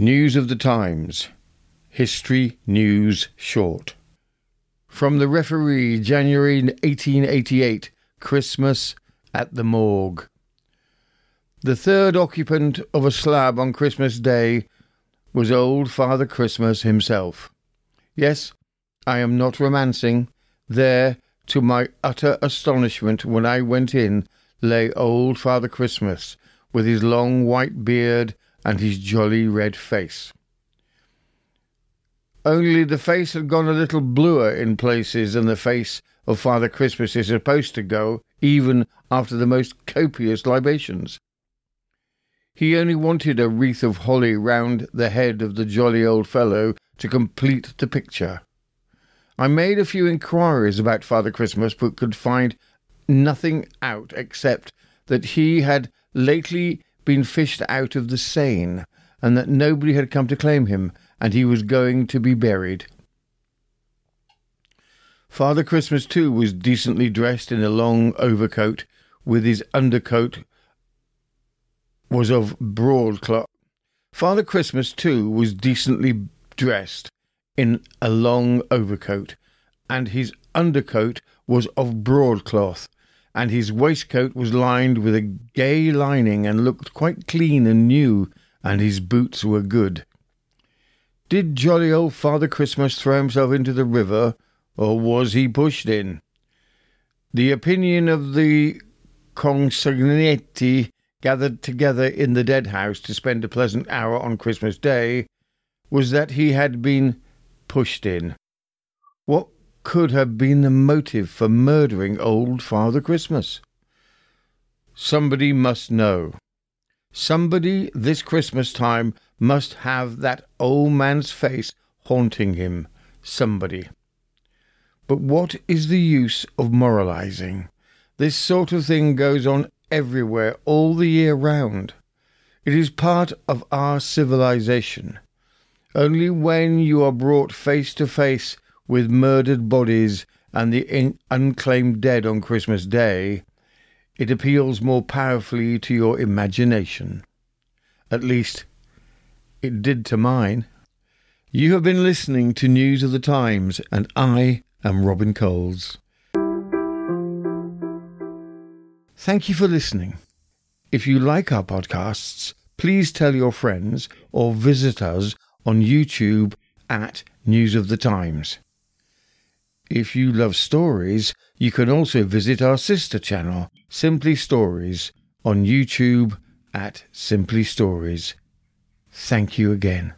News of the Times. History News Short. From the referee, January 1888, Christmas at the morgue. The third occupant of a slab on Christmas Day was old Father Christmas himself. Yes, I am not romancing. There, to my utter astonishment, when I went in, lay old Father Christmas, with his long white beard and his jolly red face. Only the face had gone a little bluer in places than the face of Father Christmas is supposed to go, even after the most copious libations. He only wanted a wreath of holly round the head of the jolly old fellow to complete the picture. I made a few inquiries about Father Christmas, but could find nothing out except that he had lately been fished out of the Seine, and that nobody had come to claim him, and he was going to be buried. Father Christmas, too, was decently dressed in a long overcoat, with his undercoat was of broadcloth. Father Christmas, too, was decently dressed in a long overcoat, and his undercoat was of broadcloth, and his waistcoat was lined with a gay lining and looked quite clean and new, and his boots were good. Did jolly old Father Christmas throw himself into the river, or was he pushed in? The opinion of the consignati gathered together in the dead house to spend a pleasant hour on Christmas Day was that he had been pushed in. What could have been the motive for murdering old Father Christmas? Somebody must know. Somebody this Christmas time must have that old man's face haunting him. Somebody. But what is the use of moralizing? This sort of thing goes on everywhere all the year round. It is part of our civilization. Only when you are brought face to face with murdered bodies and the in- unclaimed dead on Christmas Day, it appeals more powerfully to your imagination. At least, it did to mine. You have been listening to News of the Times, and I am Robin Coles. Thank you for listening. If you like our podcasts, please tell your friends or visit us on YouTube at News of the Times. If you love stories, you can also visit our sister channel, Simply Stories, on YouTube at Simply Stories. Thank you again.